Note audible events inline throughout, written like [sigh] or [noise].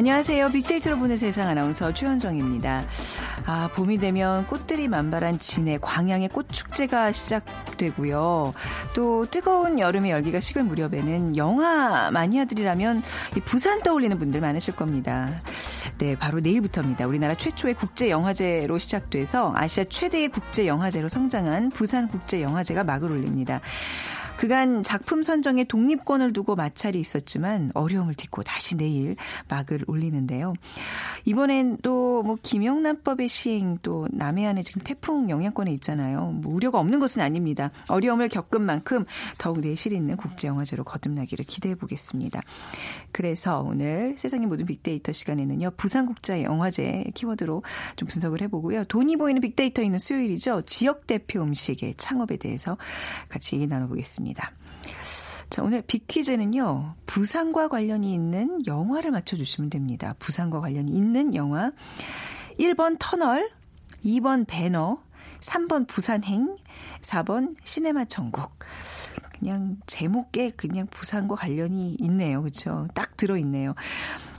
안녕하세요. 빅데이터로 보는 세상 아나운서 최현정입니다. 아, 봄이 되면 꽃들이 만발한 진해 광양의 꽃축제가 시작되고요. 또 뜨거운 여름의 열기가 식을 무렵에는 영화 마니아들이라면 이 부산 떠올리는 분들 많으실 겁니다. 네, 바로 내일부터입니다. 우리나라 최초의 국제 영화제로 시작돼서 아시아 최대의 국제 영화제로 성장한 부산 국제 영화제가 막을 올립니다. 그간 작품 선정에 독립권을 두고 마찰이 있었지만 어려움을 딛고 다시 내일 막을 올리는데요. 이번엔 또 뭐 김영란법의 시행 또 남해안에 지금 태풍 영향권에 있잖아요. 뭐 우려가 없는 것은 아닙니다. 어려움을 겪은 만큼 더욱 내실 있는 국제영화제로 거듭나기를 기대해 보겠습니다. 그래서 오늘 세상의 모든 빅데이터 시간에는요. 부산국제영화제 키워드로 좀 분석을 해보고요. 돈이 보이는 빅데이터 있는 수요일이죠. 지역 대표 음식의 창업에 대해서 같이 나눠보겠습니다. 자, 오늘 빅퀴즈는요, 부산과 관련이 있는 영화를 맞춰주시면 됩니다. 부산과 관련이 있는 영화. 1번 터널, 2번 배너, 3번 부산행, 4번 시네마 천국. 그냥 제목에 그냥 부산과 관련이 있네요. 그렇죠? 딱 들어 있네요.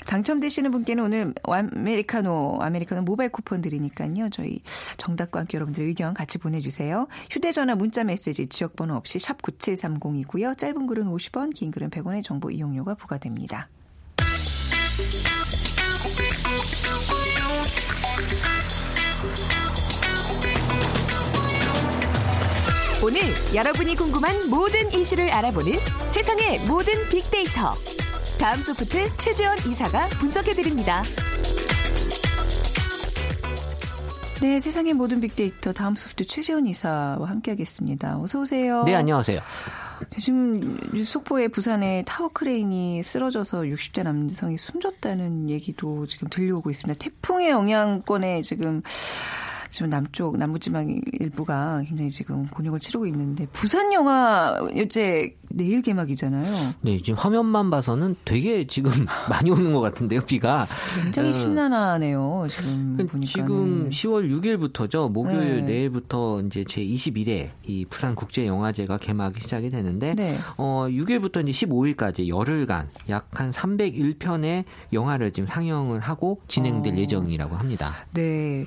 당첨되시는 분께는 오늘 아메리카노, 아메리카노 모바일 쿠폰 드리니까요. 저희 정답과 함께 여러분들 의견 같이 보내 주세요. 휴대 전화 문자 메시지 지역 번호 없이 샵 9730이고요. 짧은 글은 50원, 긴 글은 100원의 정보 이용료가 부과됩니다. 오늘 여러분이 궁금한 모든 이슈를 알아보는 세상의 모든 빅데이터. 다음 소프트 최재원 이사가 분석해드립니다. 네, 세상의 모든 빅데이터 다음 소프트 최재원 이사와 함께하겠습니다. 어서 오세요. 네, 안녕하세요. 지금 뉴스 속보에 부산에 타워 크레인이 쓰러져서 60대 남성이 숨졌다는 얘기도 지금 들려오고 있습니다. 태풍의 영향권에 지금 지금 남쪽 남부지방 일부가 굉장히 지금 곤욕을 치르고 있는데 부산 영화 이제 내일 개막이잖아요. 네, 지금 화면만 봐서는 되게 지금 [laughs] 많이 오는 것 같은데요, 비가. 굉장히 어, 심란하네요, 지금 보니까. 지금 10월 6일부터죠. 목요일 네. 내일부터 이제 제 21회 이 부산 국제 영화제가 개막이 시작이 되는데 네. 어 6일부터 이제 15일까지 열흘간 약 한 301편의 영화를 지금 상영을 하고 진행될 어. 예정이라고 합니다. 네.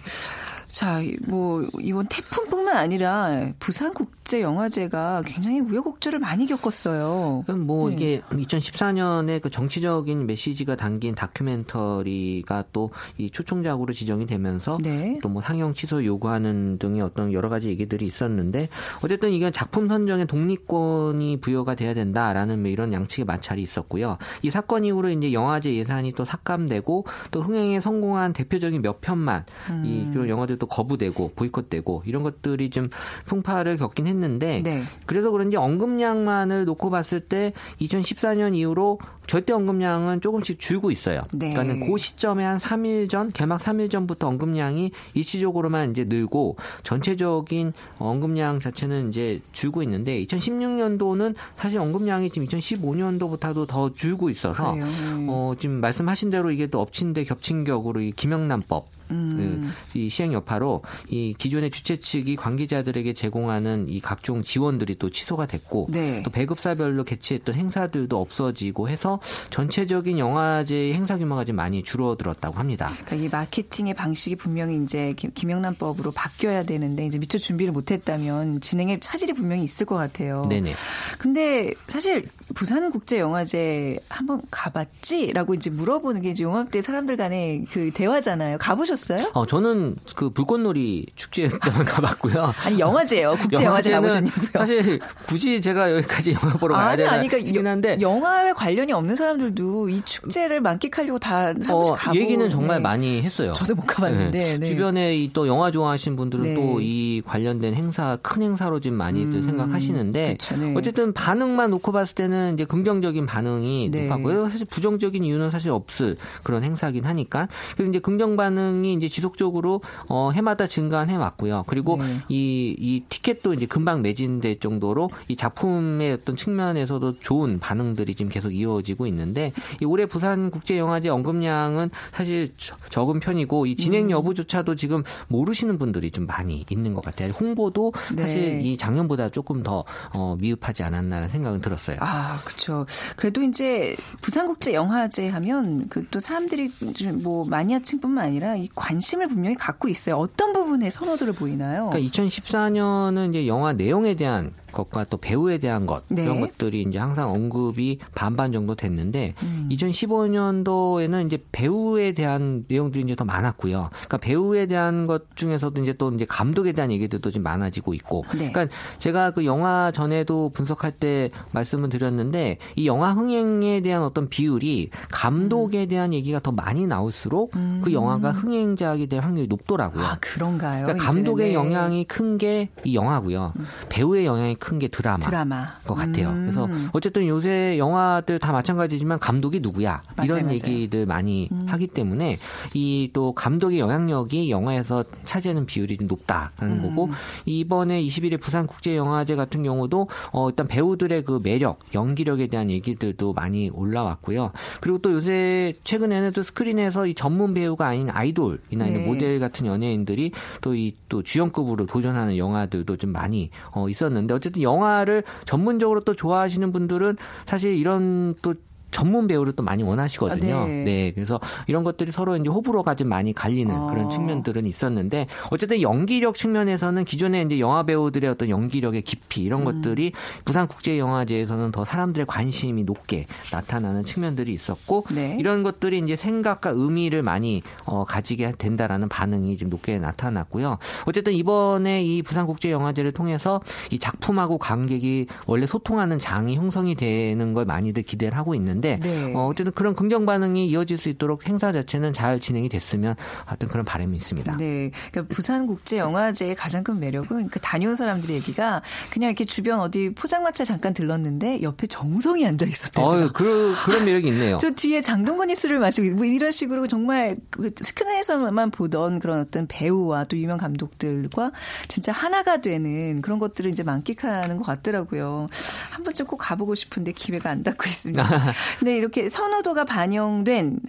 자, 뭐 이번 태풍뿐만 아니라 부산 국제 영화제가 굉장히 우여곡절을 많이 겪었어요. 그럼 뭐 네. 이게 2014년에 그 정치적인 메시지가 담긴 다큐멘터리가 또 이 초청작으로 지정이 되면서 네. 또뭐 상영 취소 요구하는 등의 어떤 여러 가지 얘기들이 있었는데 어쨌든 이게 작품 선정에 독립권이 부여가 돼야 된다라는 뭐 이런 양측의 마찰이 있었고요. 이 사건 이후로 이제 영화제 예산이 또 삭감되고 또 흥행에 성공한 대표적인 몇 편만 음. 이 그런 영화들도 거부되고 보이콧되고 이런 것들이 좀 풍파를 겪긴 했는데 네. 그래서 그런지 언급량만을 놓고 봤을 때 2014년 이후로 절대 언급량은 조금씩 줄고 있어요. 네. 그러니까는 그 시점에 한 3일 전, 개막 3일 전부터 언급량이 일시적으로만 이제 늘고 전체적인 언급량 자체는 이제 줄고 있는데 2016년도는 사실 언급량이 지금 2015년도보다도 더 줄고 있어서 그래요. 네. 어, 지금 말씀하신 대로 이게 또 엎친 데 겹친 격으로 이 김영란법 음. 그, 이 시행 여파로 이 기존의 주최 측이 관계자들에게 제공하는 이 각종 지원들이 또 취소가 됐고 네. 또 배급사별로 개최했던 행사들도 없어지고 해서 전체적인 영화제 행사 규모가 좀 많이 줄어들었다고 합니다. 그러니까 이 마케팅의 방식이 분명히 이제 김- 김영란법으로 바뀌어야 되는데 이제 미처 준비를 못했다면 진행에 차질이 분명히 있을 것 같아요. 네네. 근데 사실 부산 국제 영화제 한번 가봤지라고 이제 물어보는 게 이제 용합대 사람들 간의 그 대화잖아요. 가보셨어요? 가보셨어요? 어, 저는 그 불꽃놀이 축제에 [laughs] 가봤고요. 아니 영화제요. 국제 영화제 영화제는 가보셨냐고요? 사실 굳이 제가 여기까지 영화 보러 가야 아니, 되나 아니, 그러니까 싶긴 한데 영화에 관련이 없는 사람들도 이 축제를 만끽하려고 다 한 번씩 어, 가고 얘기는 정말 네. 많이 했어요. 저도 못 가봤는데 네. 네. 주변에 이또 영화 좋아하시는 분들은 네. 또이 관련된 행사 큰 행사로 지금 많이들 음, 생각하시는데 그쵸, 네. 어쨌든 반응만 놓고 봤을 때는 이제 긍정적인 반응이 네. 높았고요. 사실 부정적인 이유는 사실 없을 그런 행사긴 하니까 그래서 이제 긍정 반응 이 이제 지속적으로 어, 해마다 증가해 왔고요. 그리고 네. 이, 이 티켓도 이제 금방 매진될 정도로 이 작품의 어떤 측면에서도 좋은 반응들이 지금 계속 이어지고 있는데 이 올해 부산 국제 영화제 언급량은 사실 저- 적은 편이고 이 음. 진행 여부조차도 지금 모르시는 분들이 좀 많이 있는 것 같아요. 홍보도 네. 사실 이 작년보다 조금 더 어, 미흡하지 않았나라는 생각은 들었어요. 아, 그렇죠. 그래도 이제 부산국제 영화제 하면 그 또 사람들이 좀뭐 마니아층뿐만 아니라 이 관심을 분명히 갖고 있어요. 어떤 부분에 선호도를 보이나요? 그러니까 2014년은 이제 영화 내용에 대한 것과 또 배우에 대한 것 네. 이런 것들이 이제 항상 언급이 반반 정도 됐는데 음. 2015년도에는 이제 배우에 대한 내용들이 이제 더 많았고요. 그러니까 배우에 대한 것 중에서도 이제 또 이제 감독에 대한 얘기들도 좀 많아지고 있고. 네. 그러니까 제가 그 영화 전에도 분석할 때 말씀을 드렸는데 이 영화 흥행에 대한 어떤 비율이 감독에 대한 얘기가 더 많이 나올수록 그 영화가 흥행작이 될 확률이 높더라고요. 음. 아, 그런가요? 그러니까 감독의? 네. 영향이 큰 게 이 영화고요. 배우의 영향이 큰 게 드라마. 드라마. 것 같아요. 음. 그래서 어쨌든 요새 영화들 다 마찬가지지만 감독이 누구야 맞아요, 이런 맞아요. 음. 얘기들 많이 하기 때문에 이 또 감독의 영향력이 영화에서 차지하는 비율이 좀 높다라는 음. 거고 이번에 21일 부산 국제 영화제 같은 경우도 어 일단 배우들의 그 매력, 연기력에 대한 얘기들도 많이 올라왔고요. 그리고 또 요새 최근에는 또 스크린에서 이 전문 배우가 아닌 아이돌이나 네. 모델 같은 연예인들이 또 이또 주연급으로 도전하는 영화들도 좀 많이 어 있었는데 어쨌든 영화를 전문적으로 또 좋아하시는 분들은 사실 이런 또 전문 배우를 또 많이 원하시거든요. 아, 네. 그래서 이런 것들이 서로 이제 호불호가 좀 많이 갈리는 아. 그런 측면들은 있었는데 어쨌든 연기력 측면에서는 기존에 이제 영화 배우들의 어떤 연기력의 깊이 이런 음. 것들이 부산 국제 영화제에서는 더 사람들의 관심이 높게 나타나는 측면들이 있었고 네. 이런 것들이 이제 생각과 의미를 많이 어, 가지게 된다라는 반응이 좀 높게 나타났고요. 어쨌든 이번에 이 부산 국제 영화제를 통해서 이 작품하고 관객이 원래 소통하는 장이 형성이 되는 걸 많이들 기대를 하고 있는데 네. 어, 어쨌든 그런 긍정 반응이 이어질 수 있도록 행사 자체는 잘 진행이 됐으면 하여튼 그런 바람이 있습니다. 네. 그러니까 부산국제영화제의 가장 큰 매력은 그 다녀온 사람들의 얘기가 그냥 이렇게 주변 어디 포장마차 잠깐 들렀는데 옆에 정성이 앉아 있었대요. 어유 그, 그런 매력이 있네요. [laughs] 저 뒤에 장동건이 술을 마시고 뭐 이런 식으로 정말 그 스크린에서만 보던 그런 어떤 배우와 또 유명 감독들과 진짜 하나가 되는 그런 것들을 이제 만끽하는 것 같더라고요. 한 번쯤 꼭 가보고 싶은데 기회가 안 닿고 있습니다. [laughs] 근데 이렇게 선호도가 반영된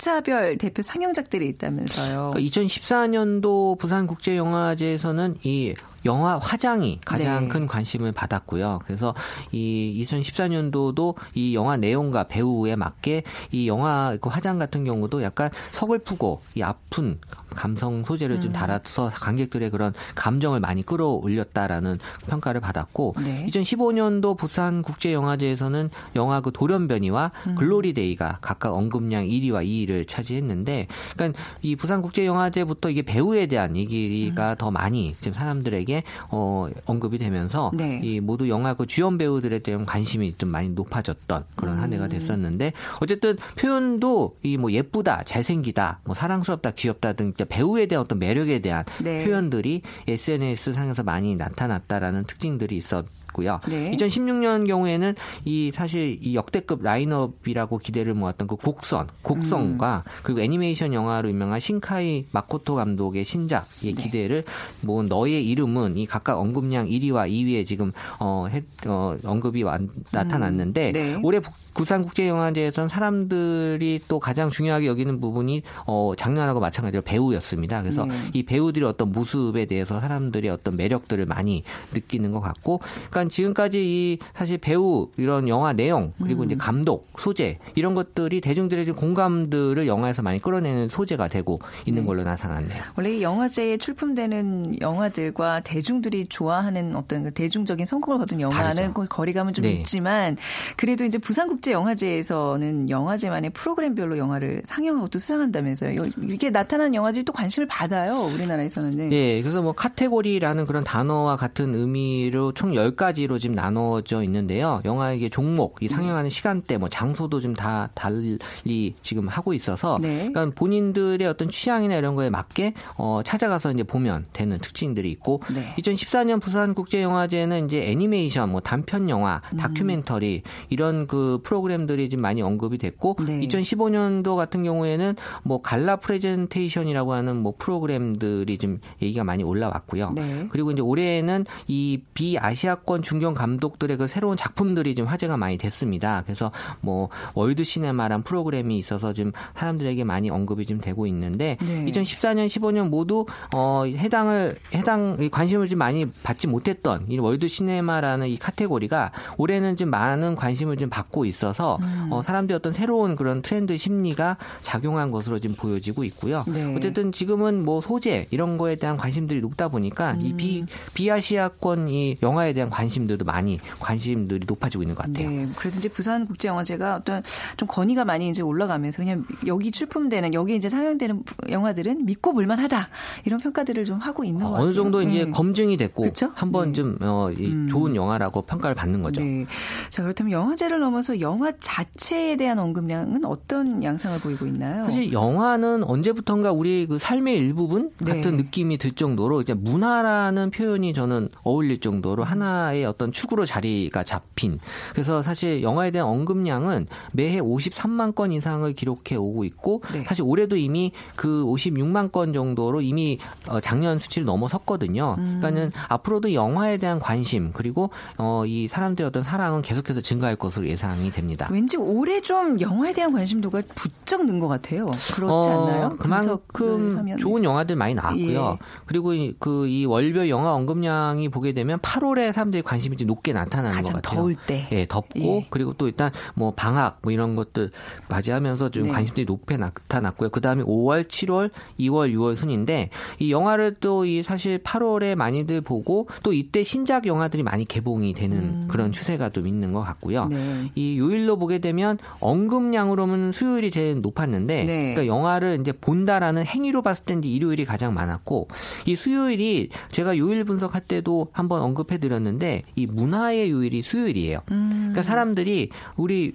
회차별 대표 상영작들이 있다면서요. 그러니까 2014년도 부산국제영화제에서는 이 영화 화장이 가장 네. 큰 관심을 받았고요. 그래서 이 2014년도도 이 영화 내용과 배우에 맞게 이 영화 그 화장 같은 경우도 약간 서글프고 이 아픈 감성 소재를 음. 좀 달아서 관객들의 그런 감정을 많이 끌어올렸다라는 평가를 받았고 네. 2015년도 부산 국제 영화제에서는 영화 그 돌연변이와 음. 글로리데이가 각각 언급량 1위와 2위를 차지했는데, 그러니까 이 부산 국제 영화제부터 이게 배우에 대한 얘기가 더 많이 지금 사람들에게 어, 언급이 되면서 네. 이 모두 영화 그 주연 배우들에 대한 관심이 좀 많이 높아졌던 그런 한 해가 음. 됐었는데, 어쨌든 표현도 이 뭐 예쁘다, 잘생기다, 뭐 사랑스럽다, 귀엽다 등 배우에 대한 어떤 매력에 대한 네. 표현들이 SNS 상에서 많이 나타났다라는 특징들이 있었. 고요. 네. 2016년 경우에는 이 사실 이 역대급 라인업이라고 기대를 모았던 그 곡선, 곡성과 음. 그리고 애니메이션 영화로 유명한 신카이 마코토 감독의 신작의 네. 기대를 모은 너의 이름은 이 각각 언급량 1위와 2위에 지금 어, 해- 어, 언급이 완- 나타났는데 음. 네. 올해 부- 부산국제영화제에서는 사람들이 또 가장 중요하게 여기는 부분이 어, 작년하고 마찬가지로 배우였습니다. 그래서 네. 이 배우들의 어떤 모습에 대해서 사람들이 어떤 매력들을 많이 느끼는 것 같고, 그러니까 그러니까 지금까지 이 사실 배우 이런 영화 내용 그리고 음. 이제 감독 소재 이런 것들이 대중들의 좀 공감들을 영화에서 많이 끌어내는 소재가 되고 있는 네. 걸로 나타났네요. 원래 이 영화제에 출품되는 영화들과 대중들이 좋아하는 어떤 그 대중적인 성공을 거둔 영화는 다르죠. 그 거리감은 좀 네. 있지만 그래도 이제 부산국제영화제에서는 영화제만의 프로그램별로 영화를 상영하고 또 수상한다면서요. 요- 이렇게 나타난 영화들이 또 관심을 받아요. 우리나라에서는. 네. 예, 그래서 뭐 카테고리라는 그런 단어와 같은 의미로 총 10가지 로 지금 나눠져 있는데요. 영화의 종목, 이 상영하는 시간대, 뭐 장소도 좀다 달리 지금 하고 있어서 네. 그러니까 본인들의 어떤 취향이나 이런 거에 맞게 어 찾아가서 이제 보면 되는 특징들이 있고 네. 2014년 부산 국제 영화제는 이제 애니메이션, 뭐 단편 영화, 음. 다큐멘터리 이런 그 프로그램들이 좀 많이 언급이 됐고 네. 2015년도 같은 경우에는 뭐 Gala Presentation이라고 하는 뭐 프로그램들이 좀 얘기가 많이 올라왔고요. 네. 그리고 이제 올해에는 이 비아시아권 중견 감독들의 그 새로운 작품들이 좀 화제가 많이 됐습니다. 그래서 뭐 World Cinema란 프로그램이 있어서 좀 사람들에게 많이 언급이 좀 되고 있는데 네. 2014년, 15년 모두 어 해당을 해당 관심을 좀 많이 받지 못했던 이 World Cinema라는 이 카테고리가 올해는 좀 많은 관심을 좀 받고 있어서 음. 어 사람들의 어떤 새로운 그런 트렌드 심리가 작용한 것으로 지금 보여지고 있고요. 네. 어쨌든 지금은 뭐 소재 이런 거에 대한 관심들이 높다 보니까 음. 이 비, 비아시아권 이 영화에 대한 관심 들도 많이 관심들이 높아지고 있는 것 같아요. 네, 그래도 이제 부산 국제영화제가 어떤 좀 권위가 많이 이제 올라가면서 그냥 여기 출품되는 여기 이제 상영되는 영화들은 믿고 볼만하다 이런 평가들을 좀 하고 있는 것 어, 같아요. 어느 정도 이제 네. 검증이 됐고 그쵸? 한번 네. 좀 어, 이 음. 좋은 영화라고 평가를 받는 거죠. 네. 자 그렇다면 영화제를 넘어서 영화 자체에 대한 언급량은 어떤 양상을 보이고 있나요? 사실 영화는 언제부턴가 우리 그 삶의 일부분 네. 같은 느낌이 들 정도로 이제 문화라는 표현이 저는 어울릴 정도로 하나의 어떤 축으로 자리가 잡힌 그래서 사실 영화에 대한 언급량은 매해 53만 건 이상을 기록해 오고 있고 네. 사실 올해도 이미 그 56만 건 정도로 이미 어, 작년 수치를 넘어섰거든요. 음. 그러니까는 앞으로도 영화에 대한 관심 그리고 어, 이 사람들의 어떤 사랑은 계속해서 증가할 것으로 예상이 됩니다. 왠지 올해 좀 영화에 대한 관심도가 부쩍 는 것 같아요. 그렇지 어, 않나요? 그만큼. 좋은 영화들 많이 나왔고요. 예. 그리고 그 이 월별 영화 언급량이 보게 되면 8월에 사람들이 관심이 좀 높게 나타나는 가장 것 같아요. 더울 때. 예, 덥고 예. 그리고 또 일단 뭐 방학 뭐 이런 것들 맞이하면서 좀 네. 관심들이 높게 나타났고요. 그다음에 5월, 7월, 2월, 6월 순인데 이 영화를 또 이 사실 8월에 많이들 보고 또 이때 신작 영화들이 많이 개봉이 되는 그런 추세가 좀 있는 것 같고요. 음. 네. 이 요일로 보게 되면 언급량으로는 수요일이 제일 높았는데 네. 그러니까 영화를 이제 본다라는 행위로 봤을 때 이제 일요일이 가장 많았고 이 수요일이 제가 요일 분석할 때도 한번 언급해 드렸는데 이 문화의 요일이 수요일이에요. 음. 그러니까 사람들이 우리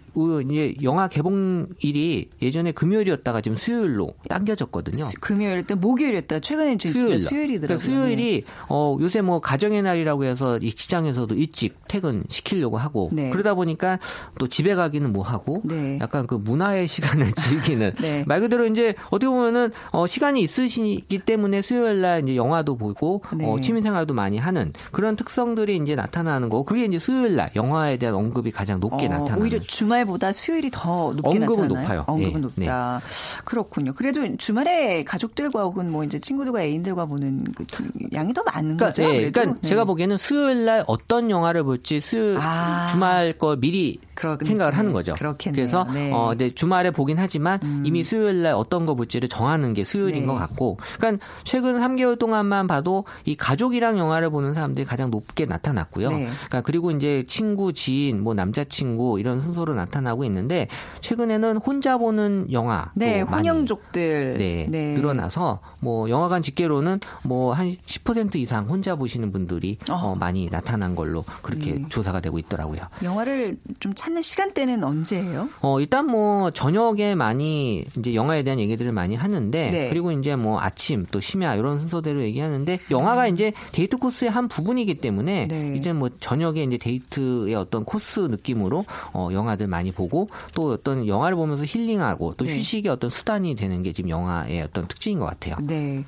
이제 영화 개봉일이 예전에 금요일이었다가 지금 수요일로 당겨졌거든요. 금요일 때 목요일이었다. 최근에 진짜 수요일 수요일이더라고요. 그러니까 수요일이 어 요새 뭐 가정의 날이라고 해서 이 직장에서도 일찍 퇴근 시키려고 하고 네. 그러다 보니까 또 집에 가기는 뭐 하고 네. 약간 그 문화의 시간을 [laughs] 즐기는 네. 말 그대로 이제 어떻게 보면은 어 시간이 있으시기 때문에 수요일 날 이제 영화도 보고 네. 어 취미 생활도 많이 하는 그런 특성들이 이제 나타 나는 거고 그게 이제 수요일 날 영화에 대한 언급이 가장 높게 어, 나타나는 오히려 주말보다 수요일이 더 높게 언급은 나타나요. 높아요. 언급은 예, 높다. 그렇군요. 그래도 주말에 가족들과 혹은 뭐 이제 친구들과 애인들과 보는 그 양이 더 많은 그러니까, 거죠. 예, 그래도? 그러니까 네. 제가 보기에는 수요일 날 어떤 영화를 볼지 수요일 아. 주말 거 미리 그렇겠네요. 생각을 하는 거죠. 그렇겠네요. 그래서 네. 음. 어 이제 주말에 보긴 하지만 이미 수요일 날 어떤 거 볼지를 정하는 게 수요일인 네. 것 같고, 그러니까 최근 3개월 동안만 봐도 이 가족이랑 영화를 보는 사람들이 가장 높게 나타났고요. 네. 그러니까 그리고 이제 친구, 지인, 뭐 남자친구 이런 순서로 나타나고 있는데 최근에는 혼자 보는 영화 네, 혼영족들. 네, 늘어나서 뭐 영화관 집계로는 뭐 한 10% 이상 혼자 보시는 분들이 어. 어, 많이 나타난 걸로 그렇게 음. 조사가 되고 있더라고요. 영화를 좀 찾는 시간대는 언제예요? 어, 일단 뭐 저녁에 많이 이제 영화에 대한 얘기들을 많이 하는데 네. 그리고 이제 뭐 아침 또 심야 이런 순서대로 얘기하는데 영화가 이제 데이트 코스의 한 부분이기 때문에 음. 네. 이제 뭐 저녁에 이제 데이트의 어떤 코스 느낌으로 어, 영화들 많이 보고 또 어떤 영화를 보면서 힐링하고 또 네. 휴식의 어떤 수단이 되는 게 지금 영화의 어떤 특징인 것 같아요. 네.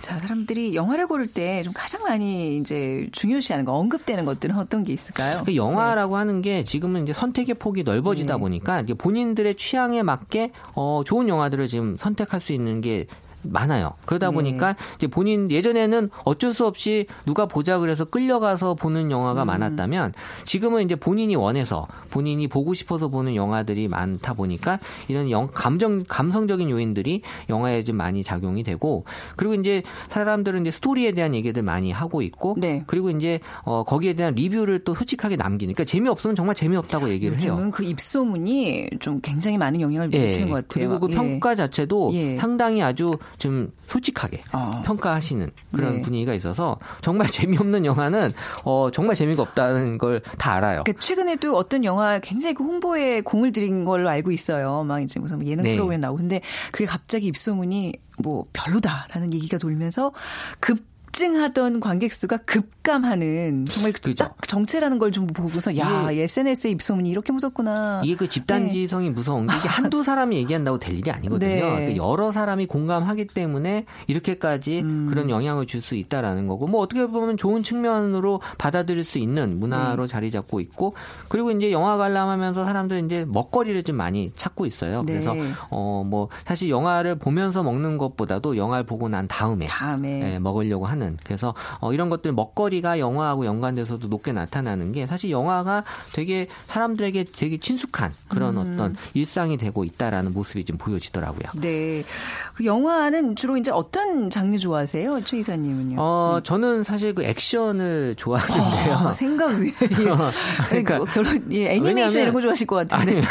자, 사람들이 영화를 고를 때 좀 가장 많이 이제 중요시하는 거, 언급되는 것들은 어떤 게 있을까요? 그 영화라고 하는 게 지금은 이제 선 택의 폭이 넓어지다 네. 보니까 본인들의 취향에 맞게 어, 좋은 영화들을 지금 선택할 수 있는 게 많아요. 그러다 네. 보니까 이제 본인 예전에는 어쩔 수 없이 누가 보자 그래서 끌려가서 보는 영화가 음. 많았다면 지금은 이제 본인이 원해서 본인이 보고 싶어서 보는 영화들이 많다 보니까 이런 영, 감정 감성적인 요인들이 영화에 좀 많이 작용이 되고 그리고 이제 사람들은 이제 스토리에 대한 얘기들 많이 하고 있고 네. 그리고 이제 어 거기에 대한 리뷰를 또 솔직하게 남기니까 재미없으면 정말 재미없다고 얘기를 해요. 요즘은 그 입소문이 좀 굉장히 많은 영향을 예. 미치는 것 같아요. 그리고 그 예. 평가 자체도 예. 상당히 아주 좀 솔직하게 어. 평가하시는 그런 네. 분위기가 있어서 정말 [laughs] 재미없는 영화는 어 정말 재미가 없다는 걸 다 알아요. 그러니까 최근에도 어떤 영화 굉장히 그 홍보에 공을 들인 걸로 알고 있어요. 막 이제 무슨 뭐 예능 네. 프로그램 나오고 근데 그게 갑자기 입소문이 뭐 별로다라는 얘기가 돌면서 급 증하던 관객 수가 급감하는 정말 그 그죠. 딱 정체라는 걸 좀 보고서 야 이게- SNS의 입소문이 이렇게 무섭구나. 이게 그 집단지성이 무서운 게 이게 한두 사람이 얘기한다고 될 일이 아니거든요. 네. 그러니까 여러 사람이 공감하기 때문에 이렇게까지 음. 그런 영향을 줄 수 있다라는 거고 뭐 어떻게 보면 좋은 측면으로 받아들일 수 있는 문화로 네. 자리 잡고 있고 그리고 이제 영화 관람하면서 사람들이 이제 먹거리를 좀 많이 찾고 있어요. 네. 그래서 어 뭐 사실 영화를 보면서 먹는 것보다도 영화를 보고 난 다음에 다음에 예, 먹으려고 하는 그래서 어, 이런 것들 먹거리가 영화하고 연관돼서도 높게 나타나는 게 사실 영화가 되게 사람들에게 되게 친숙한 그런 음. 어떤 일상이 되고 있다라는 모습이 좀 보여지더라고요. 네. 그 영화는 주로 이제 어떤 장르 좋아하세요? 최 이사님은요? 어 저는 사실 그 액션을 좋아하는데요. 어, 생각 외에 [laughs] 그러니까 뭐 결혼 예, 애니메이션 왜냐하면- 이런 거 좋아하실 것 같은데.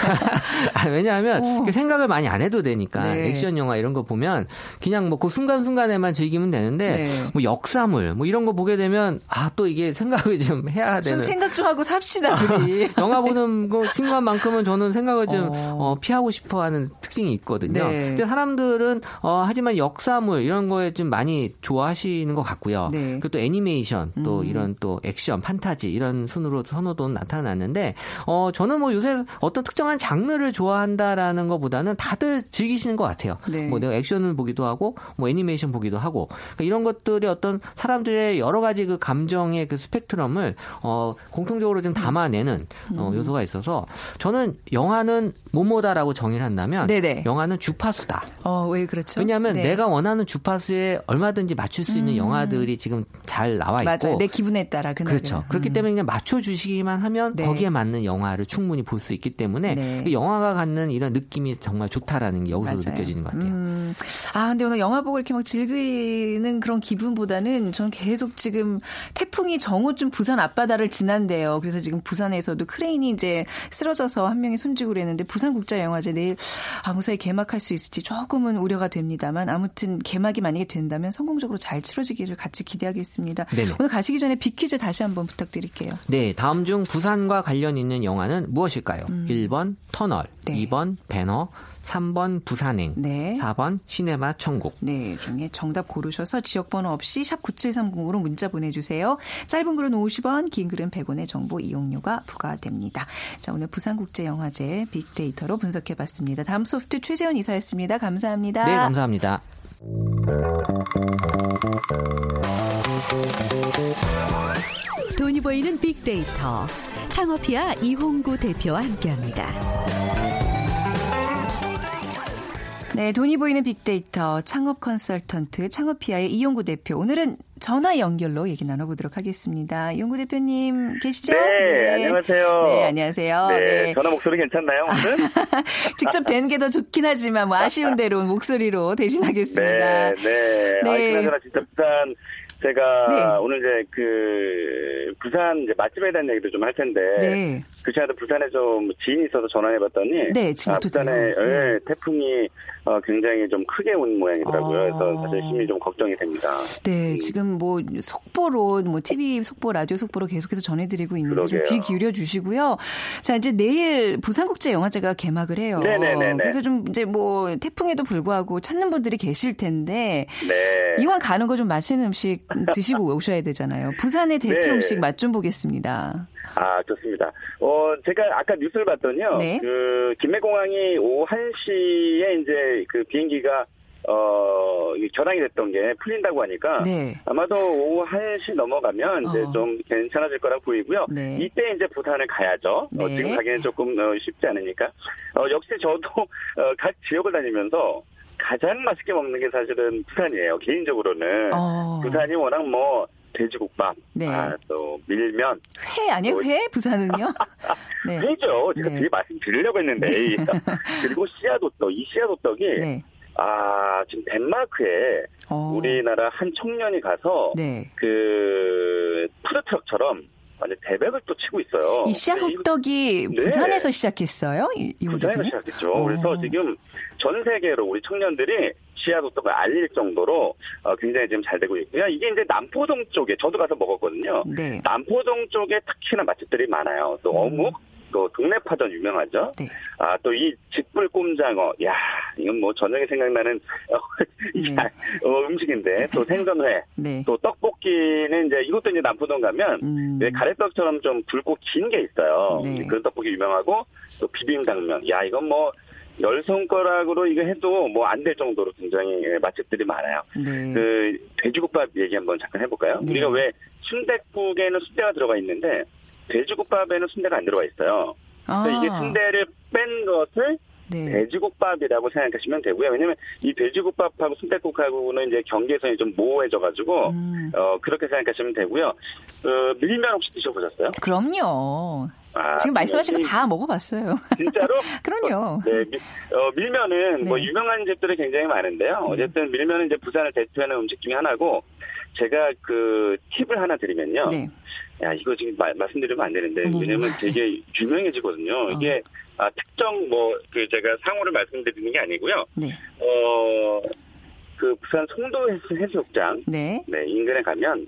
아니, [laughs] 왜냐하면 어. 그 생각을 많이 안 해도 되니까 네. 액션 영화 이런 거 보면 그냥 뭐 그 순간순간에만 즐기면 되는데 네. 뭐 역사물 뭐 이런 거 보게 되면 아 또 이게 생각을 좀 해야 좀 되는 생각 좀 하고 삽시다 우리. [laughs] 영화 보는 거 순간만큼은 저는 생각을 좀 어. 어, 피하고 싶어하는 특징이 있거든요. 네. 근데 사람들은 어, 하지만 역사물 이런 거에 좀 많이 좋아하시는 것 같고요. 네. 그리고 또 애니메이션 또 음. 이런 또 액션, 판타지 이런 순으로 선호도는 나타났는데 어, 저는 뭐 요새 어떤 특정한 장르를 좋아한다라는 것보다는 다들 즐기시는 것 같아요. 네. 뭐 내가 액션을 보기도 하고 뭐 애니메이션 보기도 하고 그러니까 이런 것들이 어떤 사람들의 여러 가지 그 감정의 그 스펙트럼을 어, 공통적으로 좀 담아내는 어, 음. 요소가 있어서 저는 영화는 뭐뭐다라고 정의를 한다면 네네. 영화는 주파수다. 어, 왜 그렇죠? 왜냐하면 네. 내가 원하는 주파수에 얼마든지 맞출 수 있는 음. 영화들이 지금 잘 나와 있고 맞아요. 내 기분에 따라 그날 그렇죠. 그렇기 때문에 그냥 맞춰 주시기만 하면 네. 거기에 맞는 영화를 충분히 볼 수 있기 때문에 네. 그 영화가 갖는 이런 느낌이 정말 좋다라는 게 여기서 맞아요. 느껴지는 것 같아요. 음. 아, 근데 오늘 영화 보고 이렇게 막 즐기는 그런 기분보다 는 저는 계속 지금 태풍이 정오쯤 부산 앞바다를 지난대요. 그래서 지금 부산에서도 크레인이 이제 쓰러져서 한 명이 숨지고 그랬는데 부산국제영화제 내일 아, 무사히 개막할 수 있을지 조금은 우려가 됩니다만 아무튼 개막이 만약에 된다면 성공적으로 잘 치러지기를 같이 기대하겠습니다. 네네. 오늘 가시기 전에 빅퀴즈 다시 한번 부탁드릴게요. 네, 다음 중 부산과 관련 있는 영화는 무엇일까요? 1번 터널, 음. 네. 2번 배너, 3번 부산행, 네. 4번 시네마 천국. 네, 중에 정답 고르셔서 지역번호 없이 샵 9730으로 문자 보내주세요. 짧은 글은 50원, 긴 글은 100원의 정보 이용료가 부과됩니다. 자, 오늘 부산국제영화제 빅데이터로 분석해봤습니다. 다음 소프트 최재원 이사였습니다. 감사합니다. 네, 감사합니다. 돈이 보이는 빅데이터. 창업이야 이홍구 대표와 함께합니다. 네, 돈이 보이는 빅데이터 창업 컨설턴트 창업피아의 이용구 대표. 오늘은 전화 연결로 얘기 나눠보도록 하겠습니다. 이용구 대표님 계시죠? 네, 안녕하세요. 네, 안녕하세요. 네, 네. 전화 목소리 괜찮나요, 오늘? [laughs] 직접 뵌 게 더 좋긴 하지만 뭐 아쉬운 [laughs] 대로 목소리로 대신하겠습니다. 네, 네. 아, 네. 그나저나 진짜 부산, 제가 네. 오늘 이제 그, 부산 이제 맛집에 대한 얘기도 좀 할 텐데. 네. 그 시간에 부산에 좀 지인이 있어서 전화해봤더니. 네, 지금 아, 또 부산에 돼요. 네. 예, 태풍이 어, 굉장히 좀 크게 온 모양이더라고요. 아. 그래서 사실 심히 좀 걱정이 됩니다. 네, 음. 지금 뭐 속보로 뭐 TV 속보, 라디오 속보로 계속해서 전해드리고 있는데 좀. 귀 기울여 주시고요. 자, 이제 내일 부산국제영화제가 개막을 해요. 네네네네. 그래서 좀 이제 뭐 태풍에도 불구하고 찾는 분들이 계실 텐데 네. 이왕 가는 거 좀 맛있는 음식 드시고 오셔야 되잖아요. 부산의 대표 네. 음식 맛 좀 보겠습니다. 아, 좋습니다. 어, 제가 아까 뉴스를 봤더니요. 네. 그, 김해공항이 오후 1시에 이제 그 비행기가, 어, 이 결항이 됐던 게 풀린다고 하니까. 네. 아마도 오후 1시 넘어가면 이제 어. 좀 괜찮아질 거라 보이고요. 네. 이때 이제 부산을 가야죠. 어, 네. 지금 가기는 조금 어, 쉽지 않으니까. 어, 역시 저도 어, 각 지역을 다니면서 가장 맛있게 먹는 게 사실은 부산이에요. 개인적으로는 어. 부산이 워낙 뭐 돼지국밥, 네. 아, 또 밀면, 회 아니에요? 회? 부산은요? [laughs] 네. 회죠. 제가 네. 되게 말씀드리려고 했는데 [laughs] 그리고 씨앗호떡, 이 씨앗호떡이 네. 아 지금 덴마크에 어. 우리나라 한 청년이 가서 네. 그 푸드트럭처럼 완전 대백을 또 치고 있어요. 이 씨앗 네, 호떡이 네. 부산에서 시작했어요? 이, 이 부산에서? 시작했죠. 어. 그래서 지금 전 세계로 우리 청년들이 씨앗호떡을 알릴 정도로 어, 굉장히 지금 잘 되고 있고요. 이게 이제 남포동 쪽에 저도 가서 먹었거든요. 네. 남포동 쪽에 특히나 맛집들이 많아요. 또 어묵, 또 동네 파전 유명하죠. 네. 아, 또 이 직불 꼼장어. 야, 이건 뭐 저녁에 생각나는 어, 이 [laughs] 네. 어, 음식인데 또 [laughs] 생선회, 네. 또 떡볶이는 이제 이것도 이제 남포동 가면 음. 왜 가래떡처럼 좀 굵고 긴 게 있어요. 네. 그런 떡볶이 유명하고 또 비빔당면. 야, 이건 뭐 열 손가락으로 이거 해도 뭐 안 될 정도로 굉장히 예, 맛집들이 많아요. 네. 그 돼지국밥 얘기 한번 잠깐 해볼까요? 네. 우리가 왜 순댓국에는 순대가 들어가 있는데 돼지국밥에는 순대가 안 들어가 있어요. 아. 이게 순대를 뺀 것을 네. 돼지국밥이라고 생각하시면 되고요. 왜냐면 이 돼지국밥하고 순댓국하고는 이제 경계선이 좀 모호해져가지고 음. 어 그렇게 생각하시면 되고요. 어, 밀면 혹시 드셔보셨어요? 그럼요. 아, 지금 말씀하신 거 이- 다 먹어봤어요. 진짜로? [laughs] 그럼요. 네, 미- 어, 밀면은 뭐 네. 유명한 집들이 굉장히 많은데요. 어쨌든 밀면은 이제 부산을 대표하는 음식 중에 하나고 제가 그 팁을 하나 드리면요. 네. 야 이거 지금 말, 말씀드리면 안 되는데 어머, 왜냐면. 되게 유명해지거든요. 이게 아, 특정 뭐 그 제가 상호를 말씀드리는 게 아니고요. 네. 어 그 부산 송도 해수- 해수욕장 네. 네 인근에 가면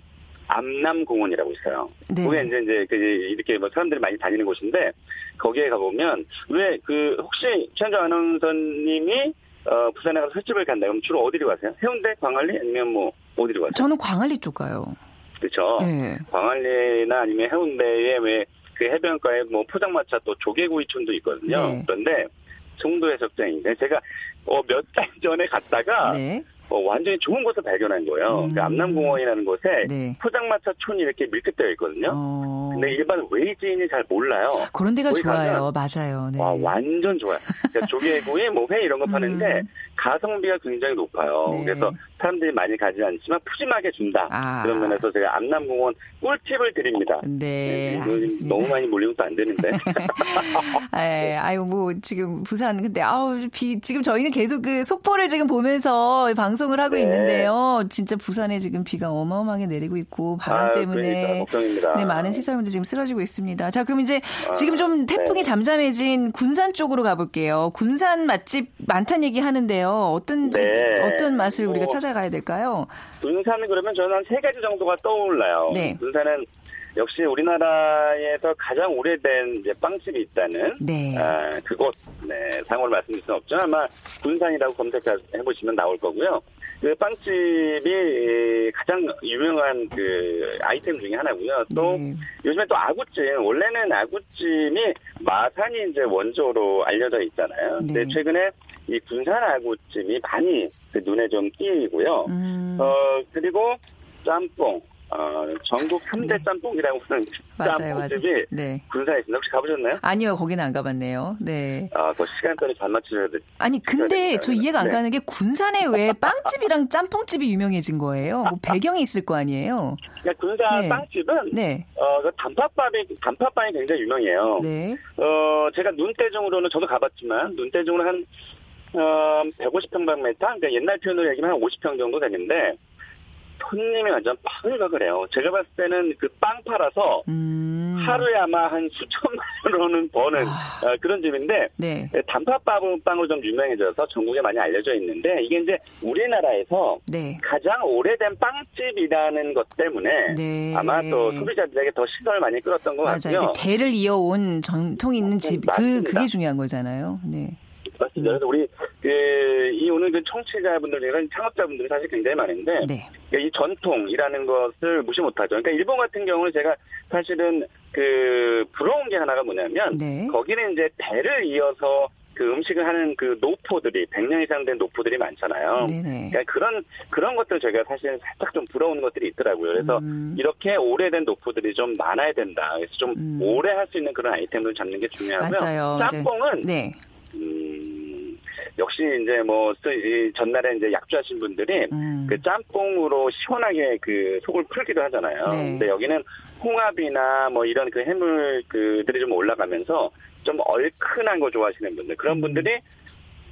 암남공원이라고 있어요. 네. 거기 이제 이제 그 이렇게 뭐 사람들이 많이 다니는 곳인데 거기에 가보면 왜 그 혹시 최현정 아나운서님이 어 부산에 가서 술집을 간다 그러면 주로 어디로 가세요? 해운대, 광안리 아니면 뭐 어디로 가세요? 저는 광안리 쪽 가요. 그렇죠. 네. 광안리나 아니면 해운대에 왜 그 해변가에 뭐 포장마차 또 조개구이촌도 있거든요. 네. 그런데 송도 해수욕장인데 제가 어, 몇 달 전에 갔다가 네. 어, 완전히 좋은 곳을 발견한 거예요. 음. 그 암남공원이라는 곳에 네. 포장마차 촌이 이렇게 밀집되어 있거든요. 어. 근데 일반 외지인이 잘 몰라요. 그런 데가 좋아요. 맞아요. 네. 와 완전 좋아요. 그러니까 조개구이, 뭐 회 이런 거 파는데 음. 가성비가 굉장히 높아요. 네. 그래서 사람들이 많이 가지 않지만 푸짐하게 준다. 아. 그런 면에서 제가 암남공원 꿀팁을 드립니다. 네, 이거 알겠습니다. 너무 많이 몰리면 또 안 되는데. 에, [laughs] 아유, 뭐, 지금 부산, 근데, 아우, 비, 지금 저희는 계속 그 속보를 지금 보면서 방송을 하고 네. 있는데요. 진짜 부산에 지금 비가 어마어마하게 내리고 있고, 바람 아, 때문에. 그러니까. 네, 많은 시설물도 지금 쓰러지고 있습니다. 자, 그럼 이제 지금 좀 태풍이 네. 잠잠해진 군산 쪽으로 가볼게요. 군산 맛집 많다는 얘기 하는데요. 어떤 집, 네. 어떤 맛을 우리가 뭐, 찾아가야 될까요? 군산은 그러면 저는 한 세 가지 정도가 떠올라요. 네. 군산은 역시 우리나라에서 가장 오래된 이제 빵집이 있다는 네. 아, 그곳 네, 상호를 말씀드릴 수는 없죠. 아마 군산이라고 검색해 보시면 나올 거고요. 그 빵집이 가장 유명한 그 아이템 중에 하나고요. 또 네. 요즘에 또 아구찜 원래는 아구찜이 마산이 이제 원조로 알려져 있잖아요. 근데 네. 최근에 이 군산 아구찜이 많이 그 눈에 좀 띄이고요. 음, 어 그리고 짬뽕 어 전국 3대 짬뽕이라고 하는. 짬뽕집이 네. 군산에 있습니다. 혹시 가보셨나요? 아니요, 거기는 안 가봤네요. 네. 아, 그 시간대를 잘 맞추셔야 돼. 아니 근데 됩니다. 저 이해가 안 네. 가는 게 군산에 왜 빵집이랑 짬뽕집이 유명해진 거예요? 뭐 배경이 있을 거 아니에요? 그러니까 군산 네. 빵집은 네, 어, 그 단팥빵이 단팥빵이 굉장히 유명해요. 네, 어, 제가 눈대중으로는 저도 가봤지만 눈대중으로 한 어, 150평방미터, 그러니까 옛날 표현으로 얘기하면 한 50평 정도 되는데 손님이 완전 파글파글 해요. 제가 봤을 때는 그 빵 팔아서 음, 하루에 아마 한 수천만 원은 버는 어, 그런 집인데 네, 단팥빵으로 좀 유명해져서 전국에 많이 알려져 있는데 이게 이제 우리나라에서 네, 가장 오래된 빵집이라는 것 때문에 네. 아마 또 소비자들에게 더 시선을 많이 끌었던 것 맞아요. 같고요. 그 대를 이어온 전통 있는 집, 그. 그게 중요한 거잖아요. 네, 맞습니다. 그래서 우리 그 이 오늘 그 청취자분들 중에 창업자분들이 사실 굉장히 많은데 네, 그러니까 이 전통이라는 것을 무시 못하죠. 그러니까 일본 같은 경우는 제가 사실은 그 부러운 게 하나가 뭐냐면 네. 거기는 이제 배를 이어서 그 음식을 하는 그 노포들이 100년 이상 된 노포들이 많잖아요. 네, 네. 그러니까 그런 그런 것들 제가 사실 살짝 좀 부러운 것들이 있더라고요. 그래서 음. 이렇게 오래된 노포들이 좀 많아야 된다. 그래서 좀 음. 오래 할 수 있는 그런 아이템을 잡는 게 중요하고요. 맞아요. 짬뽕은 네, 음, 역시 이제 뭐 전날에 이제 약주하신 분들이 음. 그 짬뽕으로 시원하게 그 속을 풀기도 하잖아요. 네. 근데 여기는 홍합이나 뭐 이런 그 해물 그들이 좀 올라가면서 좀 얼큰한 거 좋아하시는 분들 음. 그런 분들이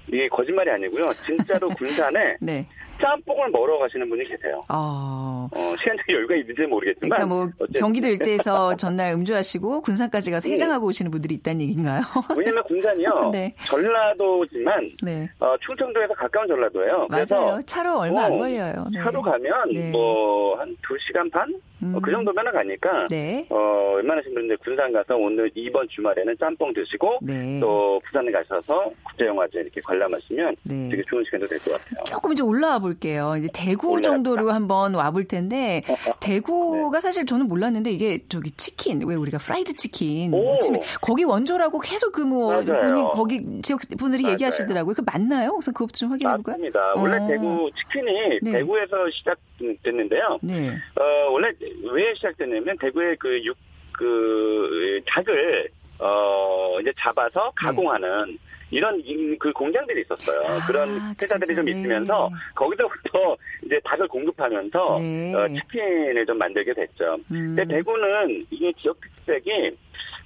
이게 거짓말이 아니고요. 진짜로 [laughs] 군산에 네. 짬뽕을 먹으러 가시는 분이 계세요. 어. 어, 시간적 여유가 있는지 모르겠지만 그러니까 뭐 어쨌든 경기도 일대에서 [laughs] 전날 음주하시고 군산까지 가서 해장하고 오시는 분들이 있다는 얘기인가요? [laughs] 왜냐면 군산이요. [laughs] 네. 전라도지만 네. 어, 충청도에서 가까운 전라도예요. 맞아요. 차로 얼마 안 어, 걸려요. 네. 차로 가면 네. 뭐한 2시간 반? 어, 그 음. 정도면 가니까 네. 어, 웬만하신 분들 군산 가서 오늘 이번 주말에는 짬뽕 드시고 네. 또 부산에 가셔서 국제영화제 이렇게 관람하시면 네. 되게 좋은 시간도 될 것 같아요. 조금 이제 올라와 볼게요. 이제 대구 올라갑니다. 정도로 한번 와볼 텐데 [laughs] 대구가 사실 저는 몰랐는데 이게 저기 치킨 왜 우리가 프라이드 치킨 오. 아침에 거기 원조라고 계속 그 뭐. 본인 거기 지역 분들이 맞아요. 얘기하시더라고요. 그 맞나요? 우선 그것 좀 확인해 볼까요? 맞습니다. 원래 어. 대구 치킨이 네. 대구에서 시작 됐는데요. 네. 어, 원래 왜 시작됐냐면 대구의 그 육, 그, 닭을, 어, 이제 잡아서 가공하는 이런 이- 그 공장들이 있었어요. 아, 그런 회사들이 좀 그래서, 있으면서 네. 거기서부터 [laughs] 이제 닭을 공급하면서 네. 어, 치킨을 좀 만들게 됐죠. 음. 근데 대구는 이게 지역 특색이,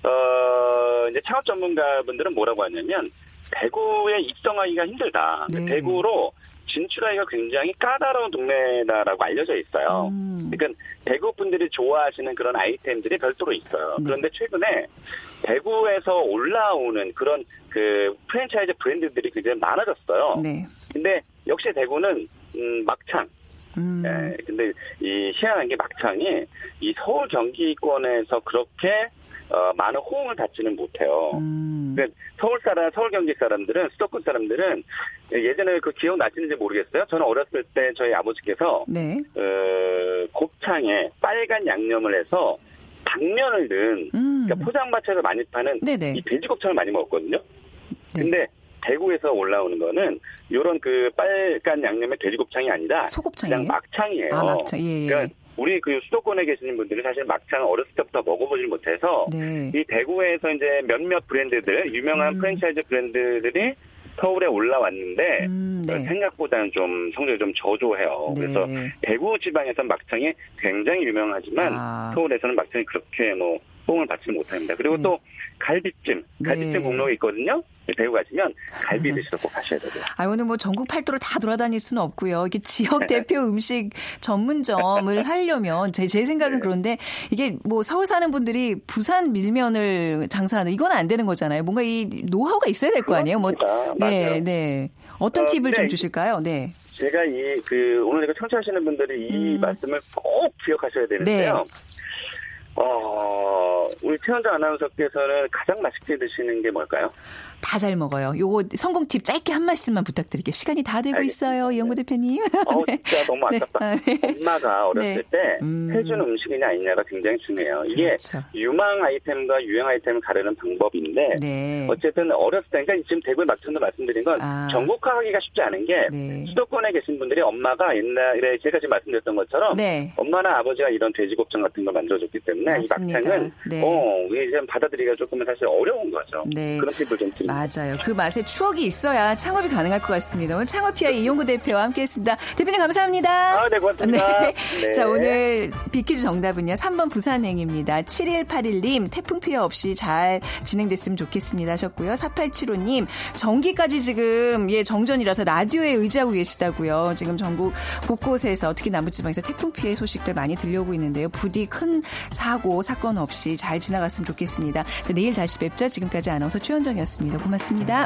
어, 이제 창업 전문가분들은 뭐라고 하냐면 대구에 입성하기가 힘들다. 네. 대구로 진출하기가 굉장히 까다로운 동네다라고 알려져 있어요. 음. 그러니까 대구 분들이 좋아하시는 그런 아이템들이 별도로 있어요. 네. 그런데 최근에 대구에서 올라오는 그런 그 프랜차이즈 브랜드들이 굉장히 많아졌어요. 네. 근데 역시 대구는 음, 막창. 음. 예, 근데 이 희한한 게 막창이 이 서울 경기권에서 그렇게 어, 많은 호응을 받지는 못해요. 음. 근데 서울 사람, 서울 경기 사람들은 수도권 사람들은 예전에 그 기억 나시는지 모르겠어요. 저는 어렸을 때 저희 아버지께서 네. 어, 곱창에 빨간 양념을 해서 당면을 넣은 음. 그러니까 포장마차에서 많이 파는 네네. 이 돼지곱창을 많이 먹었거든요. 네. 근데 대구에서 올라오는 거는 요런 그 빨간 양념의 돼지곱창이 아니라 소곱창이에요? 그냥 막창이에요. 아, 막창. 예, 예. 그러니까 우리 그 수도권에 계시는 분들은 사실 막창을 어렸을 때부터 먹어보질 못해서 네. 이 대구에서 이제 몇몇 브랜드들 유명한 음. 프랜차이즈 브랜드들이 서울에 올라왔는데 음, 어, 네. 생각보다는 좀 성적이 좀 저조해요. 네. 그래서 대구 지방에서 막창이 굉장히 유명하지만 아. 서울에서는 막창이 그렇게 뭐 호응을 받지 못합니다. 그리고 네. 또 갈비찜, 갈비찜 네. 공로가 있거든요. 대구 가시면 갈비 드시러 꼭 가셔야 되고요. 아, 오늘 뭐 전국 팔도를 다 돌아다닐 수는 없고요. 이게 지역 네. 대표 음식 전문점을 하려면 제, 제 생각은 네. 그런데 이게 뭐 서울 사는 분들이 부산 밀면을 장사하는 이건 안 되는 거잖아요. 뭔가 이 노하우가 있어야 될 거 아니에요. 뭐. 네, 맞아요. 네. 어떤 어, 팁을 좀 네. 주실까요? 네. 제가 이 그 오늘 이거 청취하시는 분들이 이 음. 말씀을 꼭 기억하셔야 되는데요. 네. 어, 우리 최현정 아나운서께서는 가장 맛있게 드시는 게 뭘까요? 다 잘 먹어요. 요거 성공 팁 짧게 한 말씀만 부탁드릴게요. 시간이 다 되고 알겠습니다. 있어요. 이영구 대표님. 어, [laughs] 네. 진짜 너무 네. 아깝다. 아, 네. 엄마가 어렸을 네. 때 음. 해준 음식이냐 아니냐가 굉장히 중요해요. 이게 그렇죠. 유망 아이템과 유행 아이템을 가르는 방법인데 네. 어쨌든 어렸을 때, 그러니까 지금 대구의 막창도 말씀드린 건 아. 전국화하기가 쉽지 않은 게 네. 수도권에 계신 분들이 엄마가 옛날에 제가 지금 말씀드렸던 것처럼 네. 엄마나 아버지가 이런 돼지곱창 같은 걸 만들어줬기 때문에 맞습니다. 이 막창은 네. 어, 좀 받아들이기가 조금은 사실 어려운 거죠. 네. 그런 팁을 좀 드립니다. 맞아요. 그 맛에 추억이 있어야 창업이 가능할 것 같습니다. 오늘 창업피아의 이용구 대표와 함께했습니다. 대표님 감사합니다. 아, 네, 고맙습니다. 네. 네. 자, 오늘 비키즈 정답은요. 3번 부산행입니다. 7181님 태풍 피해 없이 잘 진행됐으면 좋겠습니다 하셨고요. 4875님 전기까지 지금 예 정전이라서 라디오에 의지하고 계시다고요. 지금 전국 곳곳에서 특히 남부지방에서 태풍 피해 소식들 많이 들려오고 있는데요. 부디 큰 사고 사건 없이 잘 지나갔으면 좋겠습니다. 자, 내일 다시 뵙죠. 지금까지 아나운서 최현정이었습니다. 고맙습니다.